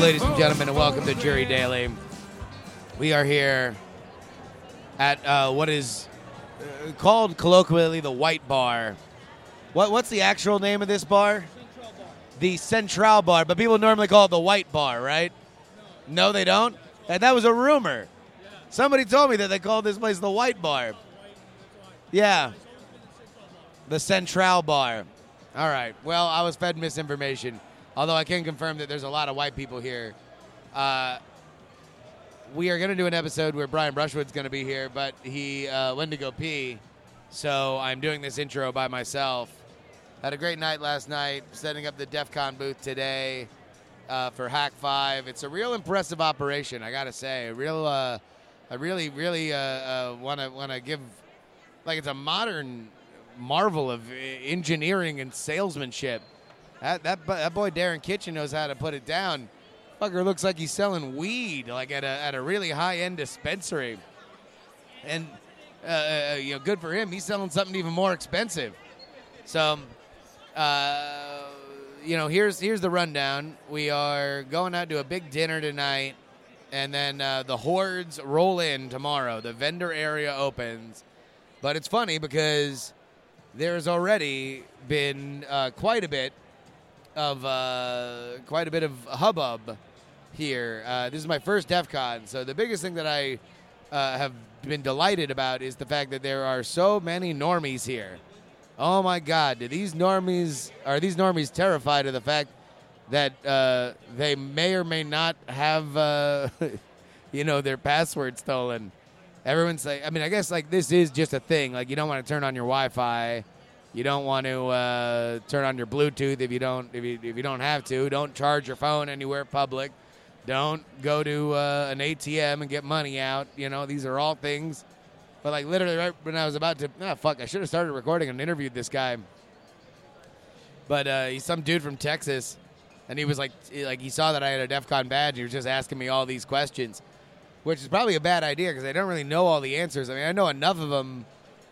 Ladies and gentlemen, and welcome to Jury Daily. We are here at uh, what is uh, called colloquially the White Bar. What, what's the actual name of this bar? The Central Bar, but people normally call it the White Bar, right? No, they don't. And that was a rumor. Somebody told me that they called this place the White Bar. Yeah, the Central Bar. All right. Well, I was fed misinformation. Although I can confirm that there's a lot of white people here. Uh, we are going to do an episode where Brian Brushwood's going to be here, but he uh, went to go pee. So I'm doing this intro by myself. Had a great night last night, setting up the DEF CON booth today uh, for Hak5. It's a real impressive operation, I got to say. A real, uh, I really, really want to want to give, like, it's a modern marvel of engineering and salesmanship. That, that that boy Darren Kitchen knows how to put it down. Fucker looks like he's selling weed, like at a at a really high end dispensary. And uh, uh, you know, good for him. He's selling something even more expensive. So, uh, you know, here's here's the rundown. We are going out to a big dinner tonight, and then uh, the hordes roll in tomorrow. The vendor area opens, but it's funny because there's already been uh, quite a bit of uh, quite a bit of hubbub here. Uh, this is my first DEF CON, so the biggest thing that I uh, have been delighted about is the fact that there are so many normies here. Oh my God, do these normies are these normies terrified of the fact that uh, they may or may not have uh, you know their password stolen? Everyone's like, I mean, I guess like this is just a thing. Like you don't want to turn on your Wi-Fi you don't want to uh, turn on your Bluetooth if you don't if you, if you don't have to. Don't charge your phone anywhere public. Don't go to uh, an ATM and get money out. You know these are all things. But like literally right when I was about to, ah, fuck, I should have started recording and interviewed this guy. But uh, he's some dude from Texas, and he was like, like he saw that I had a DEF CON badge. He was just asking me all these questions, which is probably a bad idea because I don't really know all the answers. I mean, I know enough of them,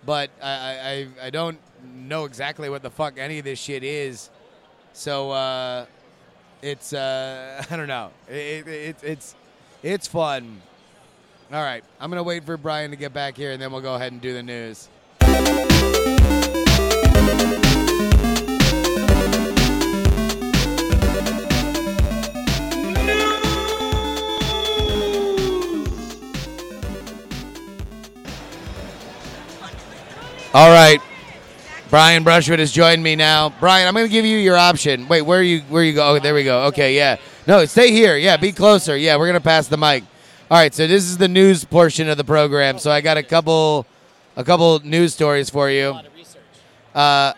but I, I, I don't know exactly what the fuck any of this shit is. So uh, it's uh, I don't know. It, it, it's it's fun. All right, I'm gonna wait for Brian to get back here, and then we'll go ahead and do the news. All right, Brian Brushwood has joined me now. Brian, I'm going to give you your option. Wait, where are you where you go? Oh, there we go. Okay, yeah. No, stay here. Yeah, be closer. Yeah, we're going to pass the mic. All right, so this is the news portion of the program. So I got a couple a couple news stories for you. Uh,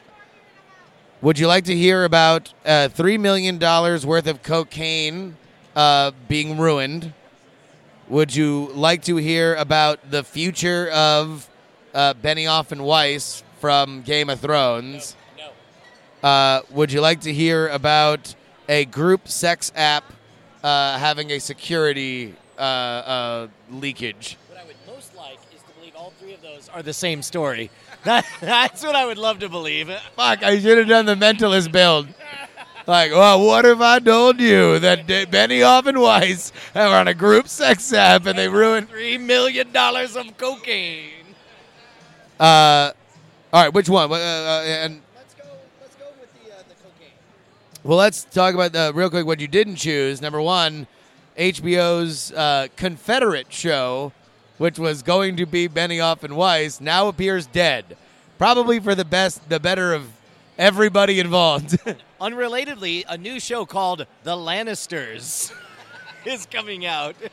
would you like to hear about uh, $3 million worth of cocaine uh, being ruined? Would you like to hear about the future of uh, Benioff and Weiss from Game of Thrones. No. no. Uh, would you like to hear about a group sex app uh, having a security uh, uh, leakage? What I would most like is to believe all three of those are the same story. That, that's what I would love to believe. Fuck, I should have done the mentalist build. Like, well, what if I told you that Benioff and Weiss are on a group sex app and they ruined three million dollars of cocaine? Uh, all right, which one? Uh, uh, and let's go. Let's go with the uh, the cocaine. Well, let's talk about the real quick what you didn't choose. Number one, HBO's uh, Confederate show, which was going to be Benioff and Weiss, now appears dead. Probably for the best, the better of everybody involved. Unrelatedly, a new show called The Lannisters is coming out.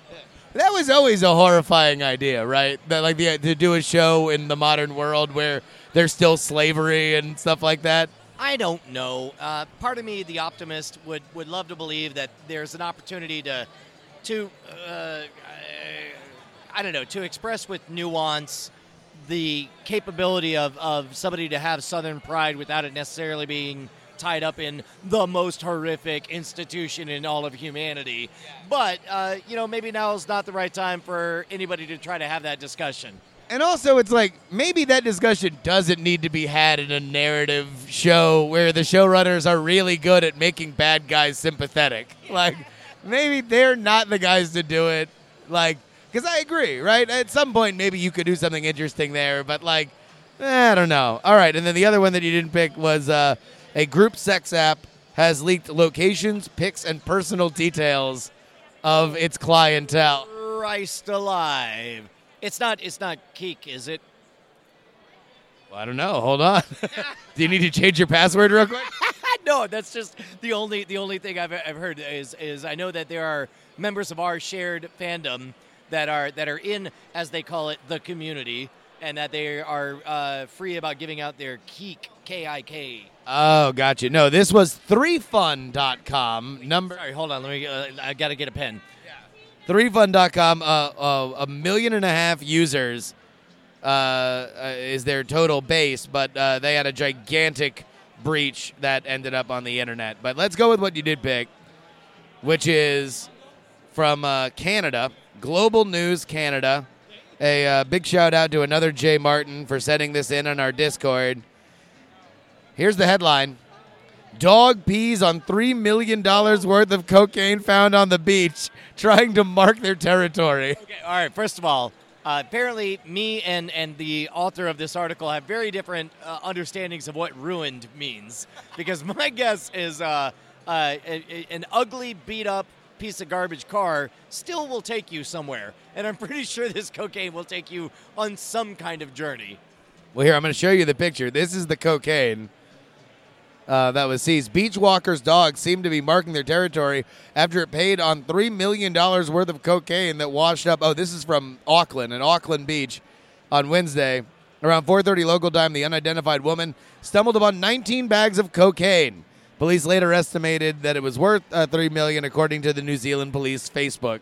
That was always a horrifying idea, right? That like the, to do a show in the modern world where there's still slavery and stuff like that. I don't know. Uh, part of me, the optimist, would would love to believe that there's an opportunity to to uh, I don't know to express with nuance the capability of, of somebody to have Southern pride without it necessarily being tied up in the most horrific institution in all of humanity. But, uh, you know, maybe now is not the right time for anybody to try to have that discussion. And also, it's like maybe that discussion doesn't need to be had in a narrative show where the showrunners are really good at making bad guys sympathetic. Like, maybe they're not the guys to do it. Like, because I agree, right? At some point, maybe you could do something interesting there, but like, eh, I don't know. All right, and then the other one that you didn't pick was uh, a group sex app has leaked locations, pics, and personal details of its clientele. Christ alive! It's not. It's not Kik, is it? Well, I don't know. Hold on. do you need to change your password real quick? no, that's just the only the only thing I've, I've heard is is I know that there are members of our shared fandom that are that are in as they call it the community and that they are uh, free about giving out their Kik K I K. Oh, gotcha. No, this was 3fun.com. Number Sorry, hold on. Let me. Uh, I got to get a pen. 3fun.com, uh, uh, a million and a half users uh, uh, is their total base, but uh, they had a gigantic breach that ended up on the internet. But let's go with what you did pick, which is from uh, Canada, Global News Canada. A uh, big shout out to another Jay Martin for sending this in on our Discord. Here's the headline Dog pees on $3 million worth of cocaine found on the beach, trying to mark their territory. Okay, all right. First of all, uh, apparently, me and, and the author of this article have very different uh, understandings of what ruined means. Because my guess is uh, uh, an ugly, beat up piece of garbage car still will take you somewhere. And I'm pretty sure this cocaine will take you on some kind of journey. Well, here, I'm going to show you the picture. This is the cocaine uh, that was seized. Beach Walker's dog seemed to be marking their territory after it paid on $3 million worth of cocaine that washed up. Oh, this is from Auckland, in Auckland Beach on Wednesday. Around 4:30 local time, the unidentified woman stumbled upon 19 bags of cocaine. Police later estimated that it was worth uh, 3 million according to the New Zealand Police Facebook.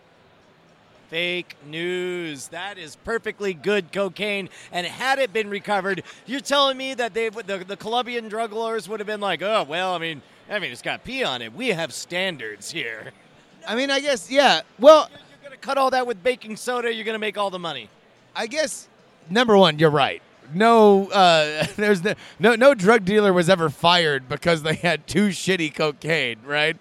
Fake news. That is perfectly good cocaine. And had it been recovered, you're telling me that they, the, the Colombian drug lords would have been like, oh, well, I mean, I mean, it's got pee on it. We have standards here. I mean, I guess yeah. Well, You're going to cut all that with baking soda. You're going to make all the money. I guess number one, you're right. No, uh, there's no, no no drug dealer was ever fired because they had too shitty cocaine, right?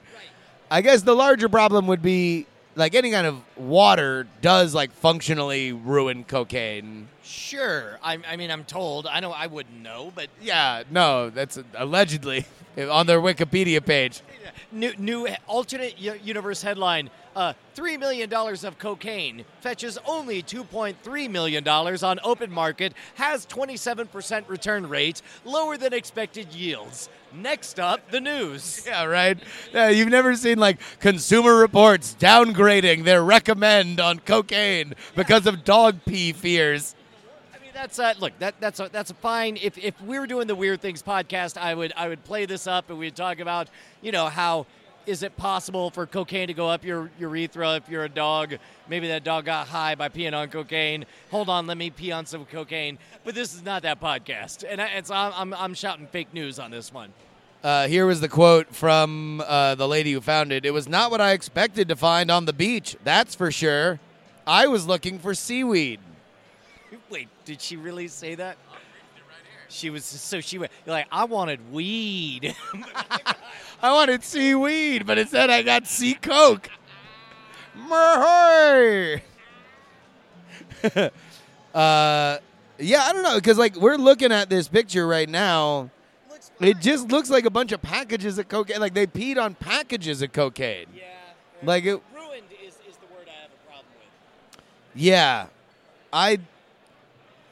I guess the larger problem would be like any kind of water does like functionally ruin cocaine. Sure. I, I mean, I'm told. I know I wouldn't know, but Yeah, no, that's allegedly on their Wikipedia page. new, new alternate universe headline uh, $3 million of cocaine fetches only $2.3 million on open market, has 27% return rate, lower than expected yields. Next up, the news. Yeah, right. Yeah, you've never seen like Consumer Reports downgrading their recommend on cocaine because of dog pee fears. I mean, that's uh, look that that's a, that's a fine. If if we were doing the Weird Things podcast, I would I would play this up and we'd talk about you know how is it possible for cocaine to go up your urethra if you're a dog? Maybe that dog got high by peeing on cocaine. Hold on, let me pee on some cocaine. But this is not that podcast, and I, it's I'm, I'm I'm shouting fake news on this one. Uh, here was the quote from uh, the lady who found it. It was not what I expected to find on the beach, that's for sure. I was looking for seaweed. Wait, did she really say that? She was so she went like I wanted weed. I wanted seaweed, but instead I got sea coke. Uh, yeah, I don't know, because like we're looking at this picture right now. It just looks like a bunch of packages of cocaine. Like they peed on packages of cocaine. yeah, Like it, ruined is, is the word I have a problem with. Yeah, I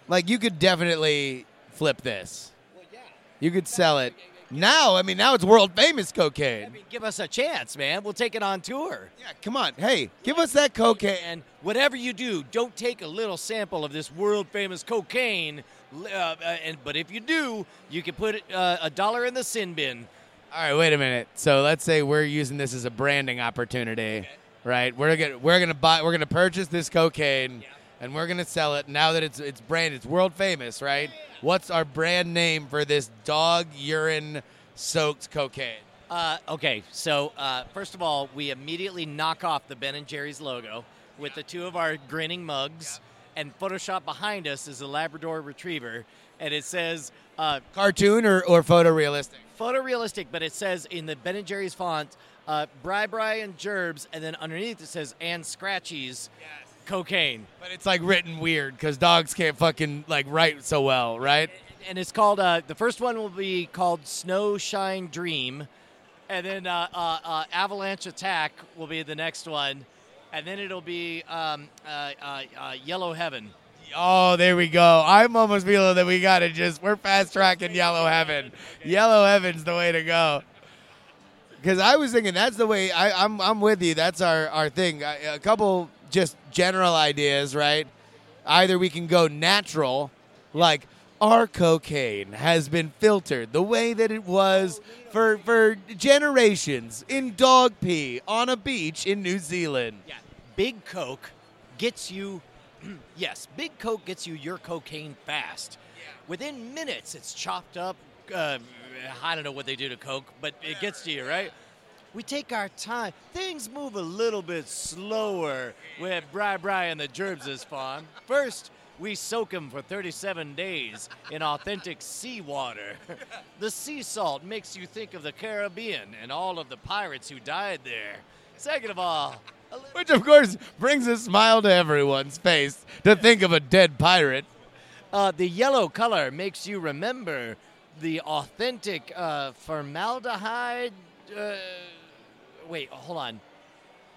like. You could definitely flip this. Well, yeah. You could sell it now. I mean, now it's world famous cocaine. I mean, give us a chance, man. We'll take it on tour. Yeah, come on. Hey, give us that cocaine. And whatever you do, don't take a little sample of this world famous cocaine. Uh, uh, and but if you do, you can put uh, a dollar in the sin bin. All right, wait a minute. So let's say we're using this as a branding opportunity, right? We're gonna we're gonna buy we're gonna purchase this cocaine, and we're gonna sell it. Now that it's it's branded, it's world famous, right? What's our brand name for this dog urine soaked cocaine? Uh, okay, so uh, first of all, we immediately knock off the Ben and Jerry's logo with the two of our grinning mugs, and Photoshop behind us is a Labrador Retriever, and it says uh, Cartoon or or photorealistic? photorealistic, but it says in the Ben and Jerry's font, uh, Bri Bri and Gerbs, and then underneath it says and Scratchies, cocaine. But it's like written weird because dogs can't fucking like write so well, right? And it's called, uh, the first one will be called Snow Shine Dream, and then uh, uh, uh, Avalanche Attack will be the next one, and then it'll be um, uh, uh, uh, Yellow Heaven. Oh, there we go. I'm almost feeling that we gotta just we're fast tracking Yellow Heaven. Yellow Heaven's the way to go. Because I was thinking that's the way. I, I'm I'm with you. That's our our thing. I- A couple just general ideas, right? Either we can go natural, like our cocaine has been filtered the way that it was for for generations in dog pee on a beach in New Zealand. Yeah, Big Coke gets you. yes, Big Coke gets you your cocaine fast. Within minutes, it's chopped up. Uh, I don't know what they do to Coke, but it gets to you, right? We take our time. Things move a little bit slower with Bri Bri and the Gerbs' farm. First, we soak them for 37 days in authentic seawater. the sea salt makes you think of the Caribbean and all of the pirates who died there. Second of all, Which, of course, brings a smile to everyone's face to think of a dead pirate. Uh, the yellow color makes you remember the authentic uh, formaldehyde. Uh, wait, hold on.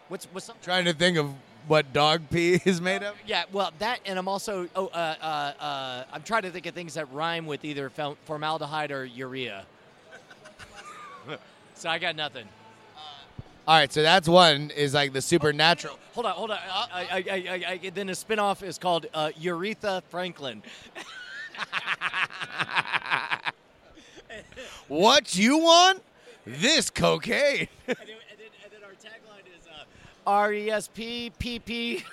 What's what's up? Trying to think of what dog pee is made of. Yeah, well, that, and I'm also oh, uh, uh, uh, I'm trying to think of things that rhyme with either formaldehyde or urea. so I got nothing. All right, so that's one is like the supernatural. Hold on, hold on. I, I, I, I, I, then a spinoff is called uh, Uretha Franklin. What you want? This cocaine. and, then, and, then, and then our tagline is uh, R E S P P P.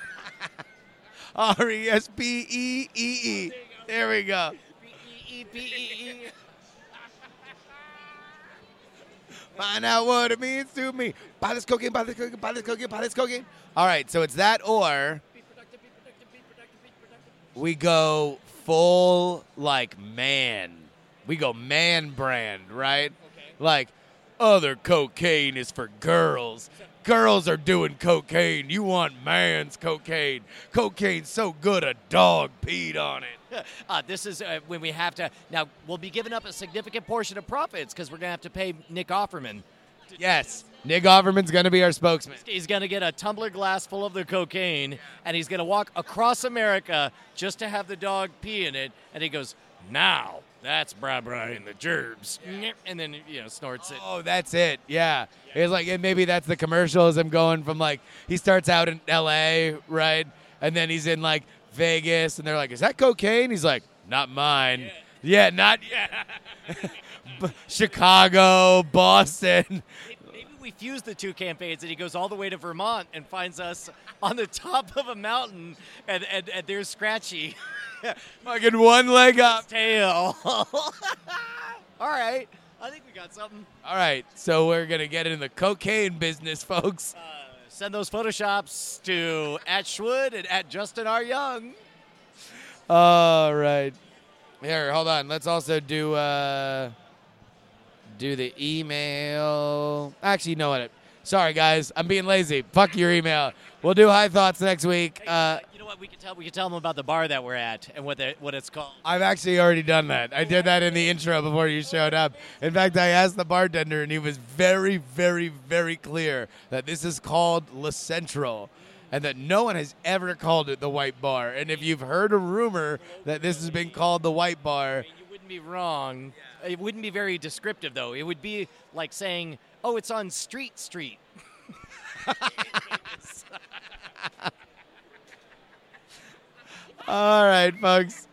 R E S P E E E. There we go. B-E-E-B-E-E. Find out what it means to me. Buy this cocaine, buy this cocaine, buy this cocaine, buy this cocaine. All right, so it's that or be productive, be productive, be productive. we go full like man. We go man brand, right? Okay. Like other cocaine is for girls. Girls are doing cocaine. You want man's cocaine. Cocaine's so good a dog peed on it. Uh, this is uh, when we have to. Now, we'll be giving up a significant portion of profits because we're going to have to pay Nick Offerman. Yes. Nick Offerman's going to be our spokesman. He's going to get a tumbler glass full of the cocaine and he's going to walk across America just to have the dog pee in it. And he goes, Now, that's Bri Bri and the Gerbs. And then, you know, snorts it. Oh, that's it. Yeah. It's like and maybe that's the commercials. I'm going from like he starts out in L.A. right, and then he's in like Vegas, and they're like, "Is that cocaine?" He's like, "Not mine." Yeah, not B- Chicago, Boston. We fuse the two campaigns and he goes all the way to Vermont and finds us on the top of a mountain and, and, and there's Scratchy. Fucking one leg up. Tail. all right. I think we got something. All right, so we're gonna get in the cocaine business, folks. Uh, send those photoshops to at Shwood and at Justin R. Young. All right. Here, hold on. Let's also do uh do the email. Actually, you know what? Sorry, guys. I'm being lazy. Fuck your email. We'll do high thoughts next week. Uh, you know what? We can tell we can tell them about the bar that we're at and what the, what it's called. I've actually already done that. I did that in the intro before you showed up. In fact, I asked the bartender, and he was very, very, very clear that this is called La Central. And that no one has ever called it the White Bar. And if you've heard a rumor that this has been called the White Bar, I mean, you wouldn't be wrong. It wouldn't be very descriptive though. It would be like saying, "Oh, it's on Street Street." All right, folks.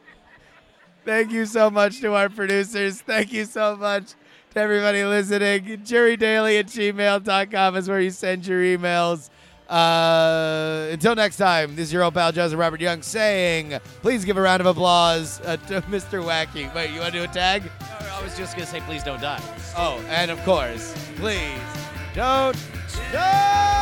Thank you so much to our producers. Thank you so much to everybody listening. JuryDaily at gmail.com is where you send your emails. Uh, until next time, this is your old pal Joseph Robert Young saying, please give a round of applause uh, to Mr. Wacky. Wait, you want to do a tag? I was just gonna say, please don't die. Oh, and of course, please don't die!